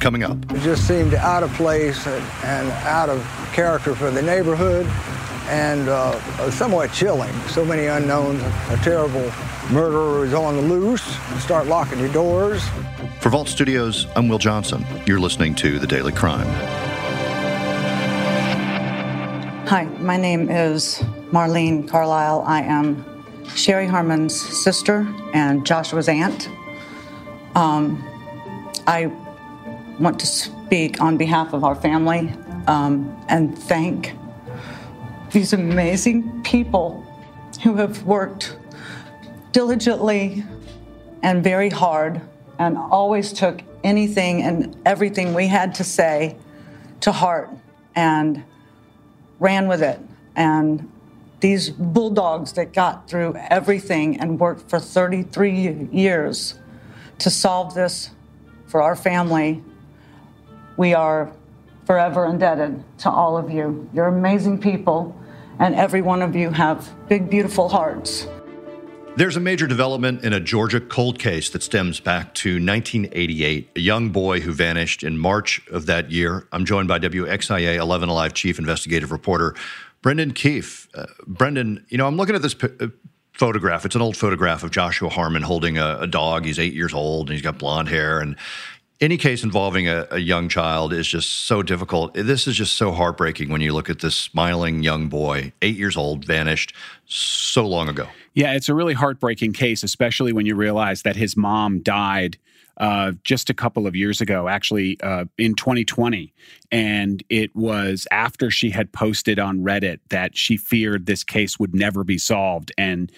coming up. It just seemed out of place and, and out of character for the neighborhood and uh, somewhat chilling. So many unknowns, a terrible murderer is on the loose. Start locking your doors. For Vault Studios, I'm Will Johnson. You're listening to The Daily Crime. Hi, my name is Marlene Carlisle. I am Sherry Harmon's sister and Joshua's aunt. Um, I want to speak on behalf of our family um, and thank these amazing people who have worked diligently and very hard and always took anything and everything we had to say to heart and ran with it. And these bulldogs that got through everything and worked for 33 years to solve this for our family, we are forever indebted to all of you. You're amazing people, and every one of you have big, beautiful hearts. There's a major development in a Georgia cold case that stems back to 1988, a young boy who vanished in March of that year. I'm joined by WXIA 11 Alive Chief Investigative Reporter Brendan Keefe. Uh, Brendan, you know, I'm looking at this p- uh, photograph. It's an old photograph of Joshua Harmon holding a, a, dog. He's eight years old and he's got blonde hair. And any case involving a, a, young child is just so difficult. This is just so heartbreaking when you look at this smiling young boy, eight years old, vanished so long ago. Yeah, it's a really heartbreaking case, especially when you realize that his mom died uh, just a couple of years ago, actually uh, in 2020. And it was after she had posted on Reddit that she feared this case would never be solved. And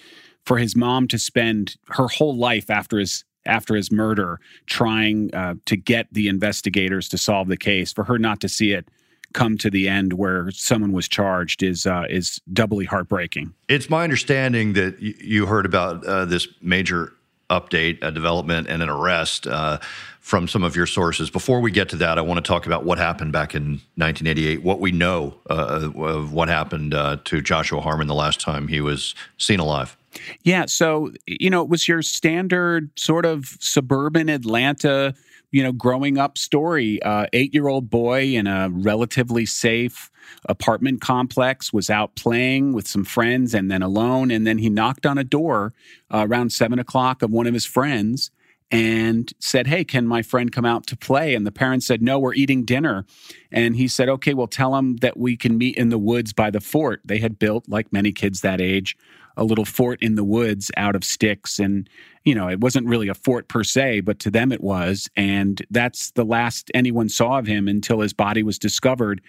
for his mom to spend her whole life after his after his murder trying uh, to get the investigators to solve the case, for her not to see it come to the end where someone was charged is uh, is doubly heartbreaking. It's my understanding that y- you heard about uh, this major update, a development, and an arrest uh, from some of your sources. Before we get to that, I want to talk about what happened back in 1988, what we know uh, of what happened uh, to Joshua Harmon the last time he was seen alive. Yeah, so you know, it was your standard sort of suburban Atlanta you know, growing up story. Uh, Eight year old boy in a relatively safe apartment complex was out playing with some friends and then alone. And then he knocked on a door uh, around seven o'clock of one of his friends and said, Hey, can my friend come out to play? And the parents said, No, we're eating dinner. And he said, Okay, well, tell him that we can meet in the woods by the fort. They had built, like many kids that age, a little fort in the woods out of sticks and you know it wasn't really a fort per se but to them it was and that's the last anyone saw of him until his body was discovered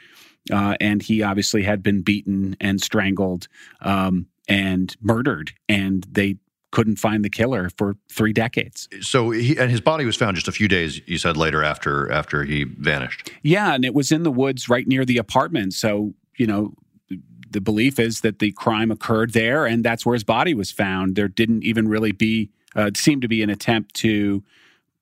uh, and he obviously had been beaten and strangled um, and murdered and they couldn't find the killer for three decades. So he, and his body was found just a few days, you said later after after he vanished. Yeah, and it was in the woods right near the apartment. So you know, the belief is that the crime occurred there, and that's where his body was found. There didn't even really be uh, seemed to be an attempt to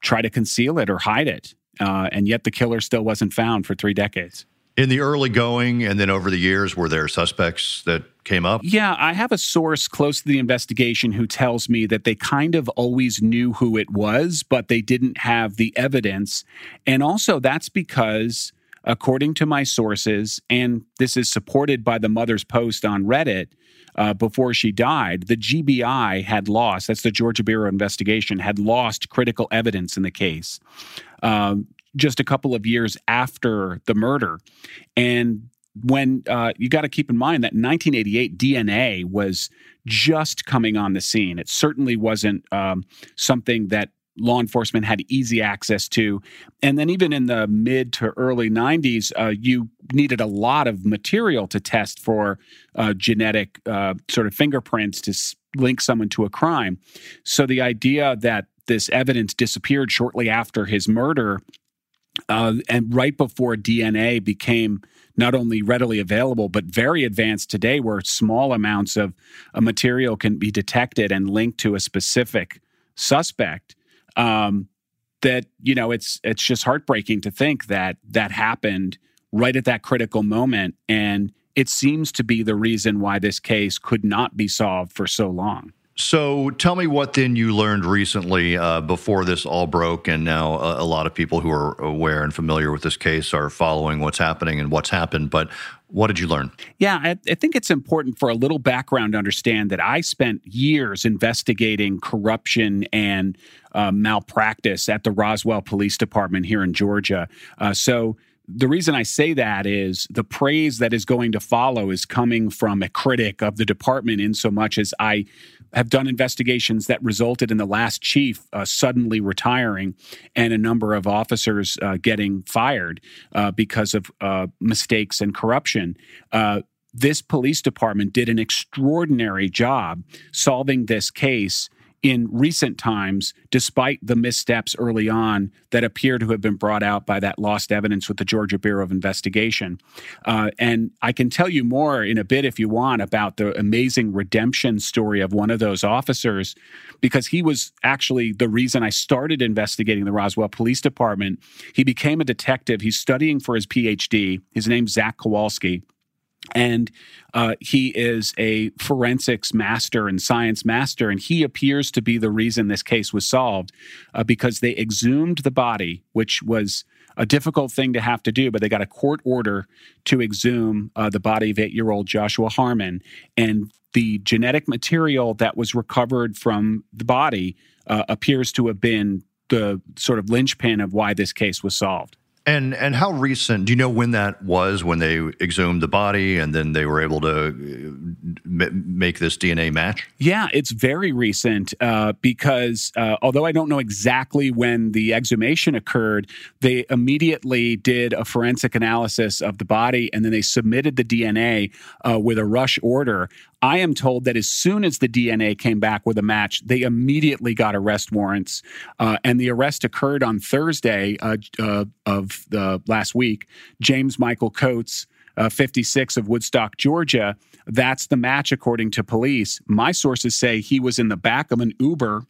try to conceal it or hide it, uh, and yet the killer still wasn't found for three decades. In the early going, and then over the years, were there suspects that came up? Yeah, I have a source close to the investigation who tells me that they kind of always knew who it was, but they didn't have the evidence. And also, that's because according to my sources, and this is supported by the mother's post on Reddit uh, before she died, the GBI had lost, that's the Georgia Bureau Investigation, had lost critical evidence in the case um, just a couple of years after the murder. And when uh, you got to keep in mind that 1988 DNA was just coming on the scene. It certainly wasn't um, something that law enforcement had easy access to. And then, even in the mid to early 90s, uh, you needed a lot of material to test for uh, genetic uh, sort of fingerprints to link someone to a crime. So, the idea that this evidence disappeared shortly after his murder uh, and right before DNA became not only readily available, but very advanced today, where small amounts of a material can be detected and linked to a specific suspect um, that you know it's it's just heartbreaking to think that that happened right at that critical moment. And it seems to be the reason why this case could not be solved for so long So tell me what then you learned recently uh, before this all broke, and now a, a, lot of people who are aware and familiar with this case are following what's happening and what's happened. But what did you learn? Yeah, I, I think it's important for a little background to understand that I spent years investigating corruption and uh, malpractice at the Roswell Police Department here in Georgia. Uh, so the reason I say that is the praise that is going to follow is coming from a critic of the department, in so much as I have done investigations that resulted in the last chief uh, suddenly retiring and a number of officers uh, getting fired uh, because of uh, mistakes and corruption. Uh, this police department did an extraordinary job solving this case in recent times, despite the missteps early on that appear to have been brought out by that lost evidence with the Georgia Bureau of Investigation. Uh, and I can tell you more in a bit if you want about the amazing redemption story of one of those officers, because he was actually the reason I started investigating the Roswell Police Department. He became a detective. He's studying for his PhD. His name's Zach Kowalski and uh, he is a forensics master and science master and he appears to be the reason this case was solved uh, because they exhumed the body which was a difficult thing to have to do but they got a court order to exhume uh, the body of eight-year-old joshua harmon. And the genetic material that was recovered from the body uh, appears to have been the sort of linchpin of why this case was solved and and how recent? Do you know when that was? When they exhumed the body, and then they were able to uh, make this DNA match? Yeah, it's very recent uh, because uh, although I don't know exactly when the exhumation occurred, they immediately did a forensic analysis of the body, and then they submitted the DNA uh, with a rush order. I am told that as soon as the DNA came back with a match, they immediately got arrest warrants. Uh, and the arrest occurred on Thursday uh, uh, of the last week. James Michael Coates, uh, 56 of Woodstock, Georgia. That's the match, according to police. My sources say he was in the back of an Uber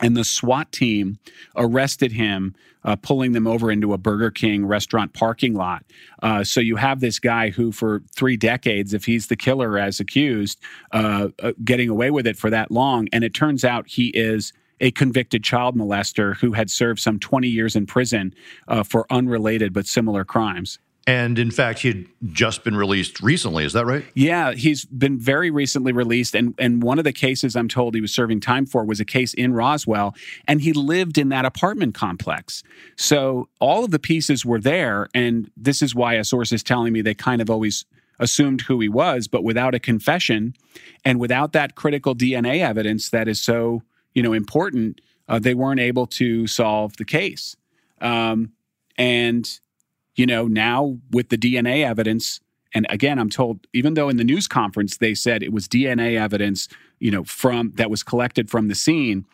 and the SWAT team arrested him, uh, pulling them over into a Burger King restaurant parking lot. Uh, so you have this guy who, for three decades, if he's the killer as accused, uh, uh getting away with it for that long. And it turns out he is a convicted child molester who had served some 20 years in prison uh, for unrelated but similar crimes. And in fact, he had just been released recently. Is that right? Yeah, he's been very recently released. And, and one of the cases I'm told he was serving time for was a case in Roswell, and he lived in that apartment complex. So all of the pieces were there. And this is why a source is telling me they kind of always assumed who he was, but without a confession and without that critical DNA evidence that is so you know important, uh, they weren't able to solve the case. Um, and you know, now with the DNA evidence, and again, I'm told, even though in the news conference they said it was DNA evidence, you know, from that was collected from the scene,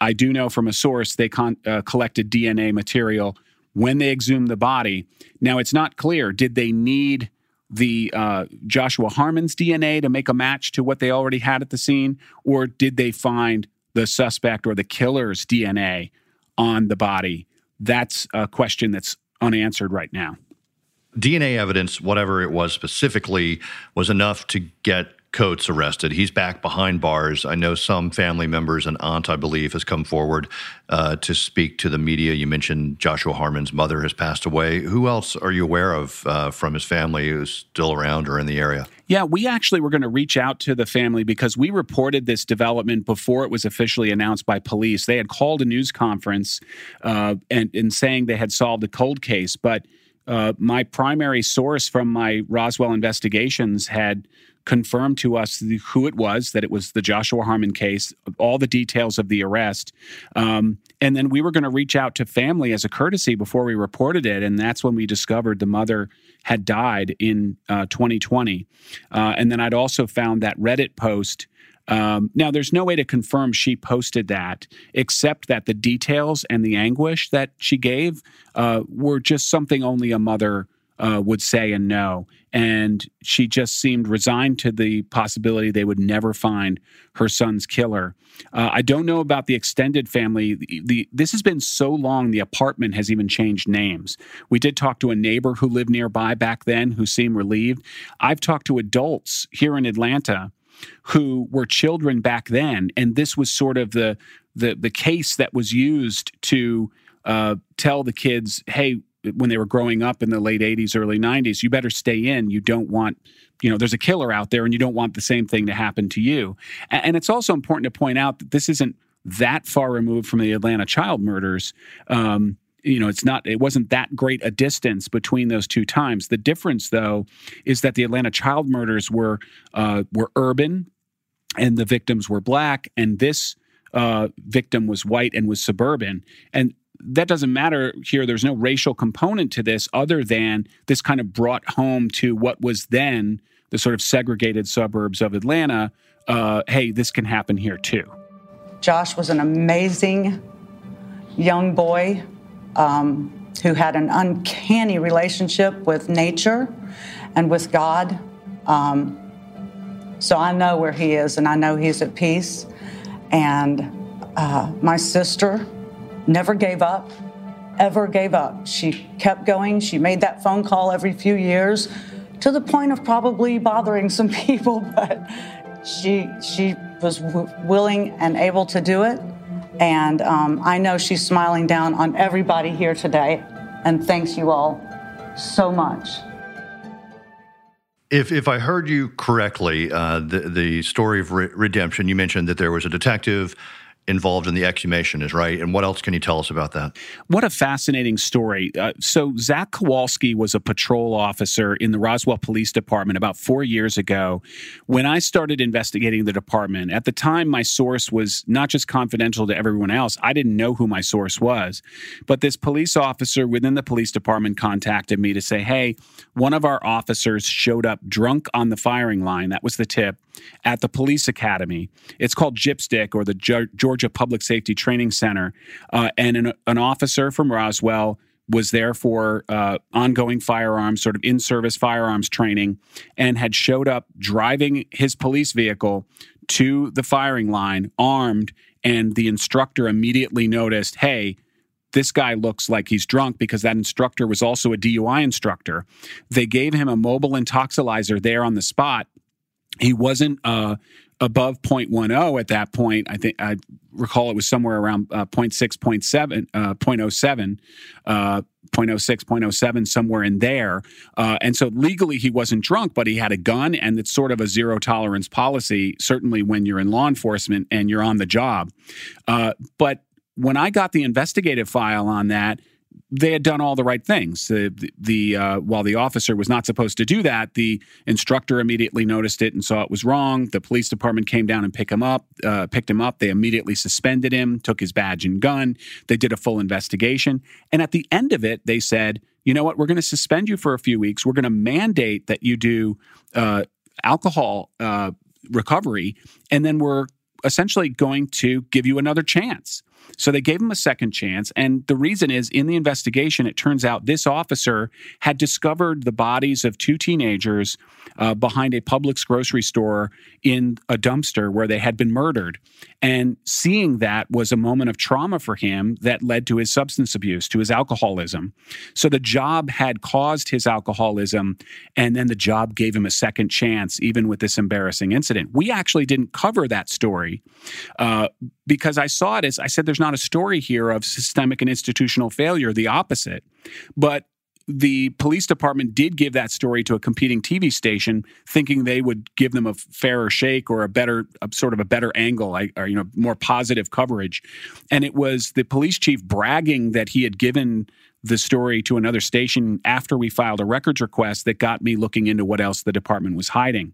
I do know from a source they con- uh, collected DNA material when they exhumed the body. Now, it's not clear. Did they need the uh, Joshua Harmon's DNA to make a match to what they already had at the scene, or did they find the suspect or the killer's DNA on the body? That's a question that's unanswered right now. DNA evidence, whatever it was specifically, was enough to get Coates arrested. He's back behind bars. I know some family members, an aunt, I believe, has come forward uh, to speak to the media. You mentioned Joshua Harmon's mother has passed away. Who else are you aware of uh, from his family who's still around or in the area? Yeah, we actually were going to reach out to the family because we reported this development before it was officially announced by police. They had called a news conference uh, and, and saying they had solved a cold case, but uh, my primary source from my Roswell investigations had confirmed to us the, who it was, that it was the Joshua Harmon case, all the details of the arrest. Um, and then we were going to reach out to family as a courtesy before we reported it. And that's when we discovered the mother had died in uh, 2020. Uh, and then I'd also found that Reddit post. Um, now, there's no way to confirm she posted that, except that the details and the anguish that she gave uh, were just something only a mother uh, would say and know. And she just seemed resigned to the possibility they would never find her son's killer. Uh, I don't know about the extended family. The, the, this has been so long, the apartment has even changed names. We did talk to a neighbor who lived nearby back then who seemed relieved. I've talked to adults here in Atlanta who were children back then, and this was sort of the the the case that was used to uh, tell the kids, hey, when they were growing up in the late 80s, early 90s, you better stay in. You don't want, you know, there's a killer out there and you don't want the same thing to happen to you. And, it's also important to point out that this isn't that far removed from the Atlanta child murders. Um, you know, it's not, it wasn't that great a distance between those two times. The difference, though, is that the Atlanta child murders were uh, were urban, and the victims were black, and this uh, victim was white and was suburban. And that doesn't matter here. There's no racial component to this other than this kind of brought home to what was then the sort of segregated suburbs of Atlanta. Uh, hey, this can happen here too. Josh was an amazing young boy um, who had an uncanny relationship with nature and with God. Um, so I know where he is and I know he's at peace. And uh, my sister, never gave up, ever gave up. She kept going. She made that phone call every few years to the point of probably bothering some people, but she she was w- willing and able to do it. And um, I know she's smiling down on everybody here today. And thanks you all so much. If, if I heard you correctly, uh, the, the story of re- redemption, you mentioned that there was a detective involved in the exhumation is right. And what else can you tell us about that? What a fascinating story. Uh, so, Zach Kowalski was a patrol officer in the Roswell Police Department about four years ago. When I started investigating the department, at the time, my source was not just confidential to everyone else, I didn't know who my source was. But this police officer within the police department contacted me to say, hey, one of our officers showed up drunk on the firing line. That was the tip at the police academy. It's called GPSTC or the Georgia Public Safety Training Center. Uh, and an, an, officer from Roswell was there for uh, ongoing firearms, sort of in service firearms training, and had showed up driving his police vehicle to the firing line armed. And the instructor immediately noticed, hey, this guy looks like he's drunk because that instructor was also a DUI instructor. They gave him a mobile Intoxilyzer there on the spot he wasn't uh, above 0.10 at that point. I think I recall it was somewhere around uh, 0.6, 0.7, uh, 0.07, uh, 0.06, 0.07, somewhere in there. Uh, and so legally he wasn't drunk, but he had a gun, and it's sort of a zero tolerance policy, certainly when you're in law enforcement and you're on the job. Uh, but when I got the investigative file on that, they had done all the right things. The, the uh, while the officer was not supposed to do that, the instructor immediately noticed it and saw it was wrong. The police department came down and picked him up. Uh, picked him up. They immediately suspended him, took his badge and gun. They did a full investigation, and at the end of it, they said, "You know what? We're going to suspend you for a few weeks. We're going to mandate that you do uh, alcohol." Uh, recovery and then we're essentially going to give you another chance. So they gave him a second chance. And the reason is in the investigation, it turns out this officer had discovered the bodies of two teenagers uh, behind a Publix grocery store in a dumpster where they had been murdered. And seeing that was a moment of trauma for him that led to his substance abuse, to his alcoholism. So the job had caused his alcoholism, and then the job gave him a second chance, even with this embarrassing incident. We actually didn't cover that story uh, because I saw it as I said, there's not a story here of systemic and institutional failure, the opposite. But the police department did give that story to a competing TV station, thinking they would give them a fairer shake or a better, a sort of a better angle, or you know, more positive coverage. And it was the police chief bragging that he had given the story to another station after we filed a records request that got me looking into what else the department was hiding.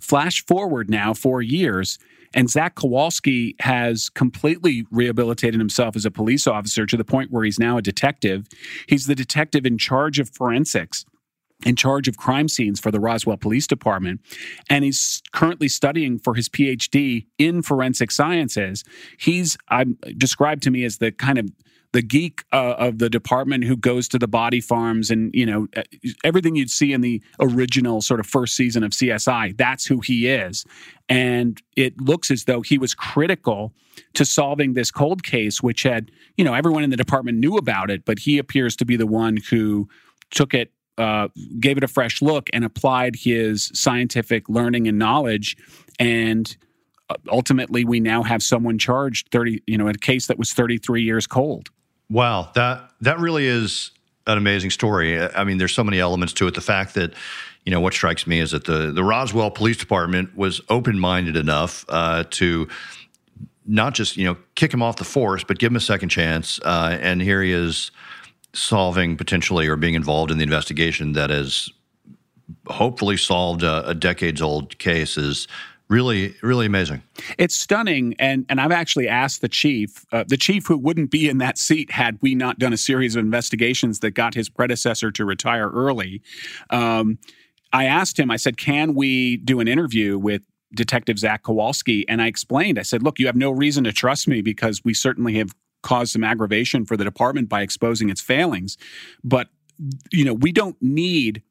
Flash forward now four years, and Zach Kowalski has completely rehabilitated himself as a police officer to the point where he's now a detective. He's the detective in charge of forensics in charge of crime scenes for the Roswell Police Department. And he's currently studying for his PhD in forensic sciences. He's I'm, described to me as the kind of the geek uh, of the department who goes to the body farms and you know everything you'd see in the original sort of first season of CSI that's who he is and it looks as though he was critical to solving this cold case which had you know everyone in the department knew about it but he appears to be the one who took it uh, gave it a fresh look and applied his scientific learning and knowledge. And uh, ultimately, we now have someone charged 30, you know, a case that was 33 years cold. Wow. That, that really is an amazing story. I mean, there's so many elements to it. The fact that, you know, what strikes me is that the, the Roswell Police Department was open minded enough uh, to not just you know kick him off the force, but give him a second chance. Uh, and here he is solving potentially or being involved in the investigation that has hopefully solved a, a decades old case is really really amazing. It's stunning and and i've actually asked the chief uh, the chief who wouldn't be in that seat had we not done a series of investigations that got his predecessor to retire early. Um, i asked him i said can we do an interview with Detective Zach Kowalski, and I explained, I said, look, you have no reason to trust me because we certainly have caused some aggravation for the department by exposing its failings. But, you know, we don't need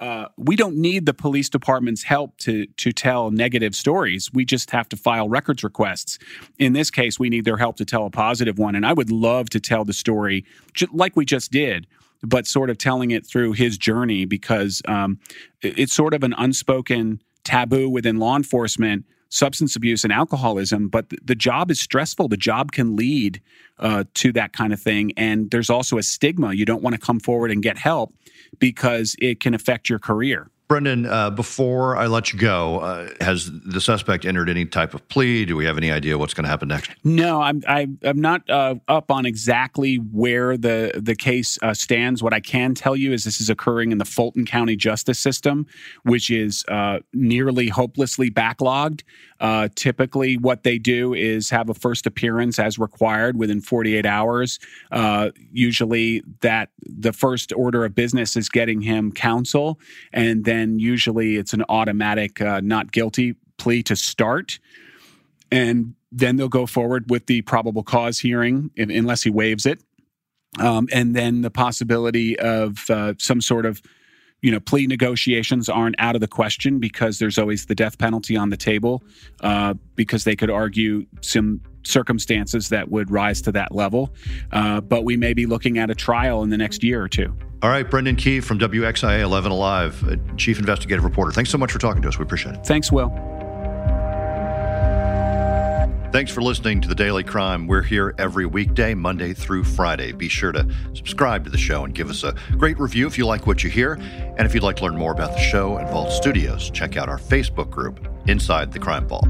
uh, we don't need the police department's help to to tell negative stories. We just have to file records requests. In this case, we need their help to tell a positive one. And I would love to tell the story like we just did, but sort of telling it through his journey because um, it's sort of an unspoken taboo within law enforcement substance abuse and alcoholism, but the job is stressful. The job can lead uh, to that kind of thing. And there's also a stigma. You don't want to come forward and get help because it can affect your career. Brendan, uh, before I let you go, uh, has the suspect entered any type of plea? Do we have any idea what's going to happen next? No, I'm I, am i am not uh, up on exactly where the the case uh, stands. What I can tell you is this is occurring in the Fulton County justice system, which is uh, nearly hopelessly backlogged. Uh, typically, what they do is have a first appearance as required within 48 hours. Usually, that the first order of business is getting him counsel, and then usually it's an automatic uh, not guilty plea to start. And then they'll go forward with the probable cause hearing, if, unless he waives it. Um, and then the possibility of uh, some sort of you know, plea negotiations aren't out of the question because there's always the death penalty on the table, uh, because they could argue some circumstances that would rise to that level. Uh, but we may be looking at a trial in the next year or two. All right, Brendan Keefe from WXIA 11 Alive, uh, Chief Investigative Reporter. Thanks so much for talking to us. We appreciate it. Thanks, Will. Thanks for listening to The Daily Crime. We're here every weekday, Monday through Friday. Be sure to subscribe to the show and give us a great review if you like what you hear. And if you'd like to learn more about the show and Vault Studios, check out our Facebook group, Inside the Crime Vault.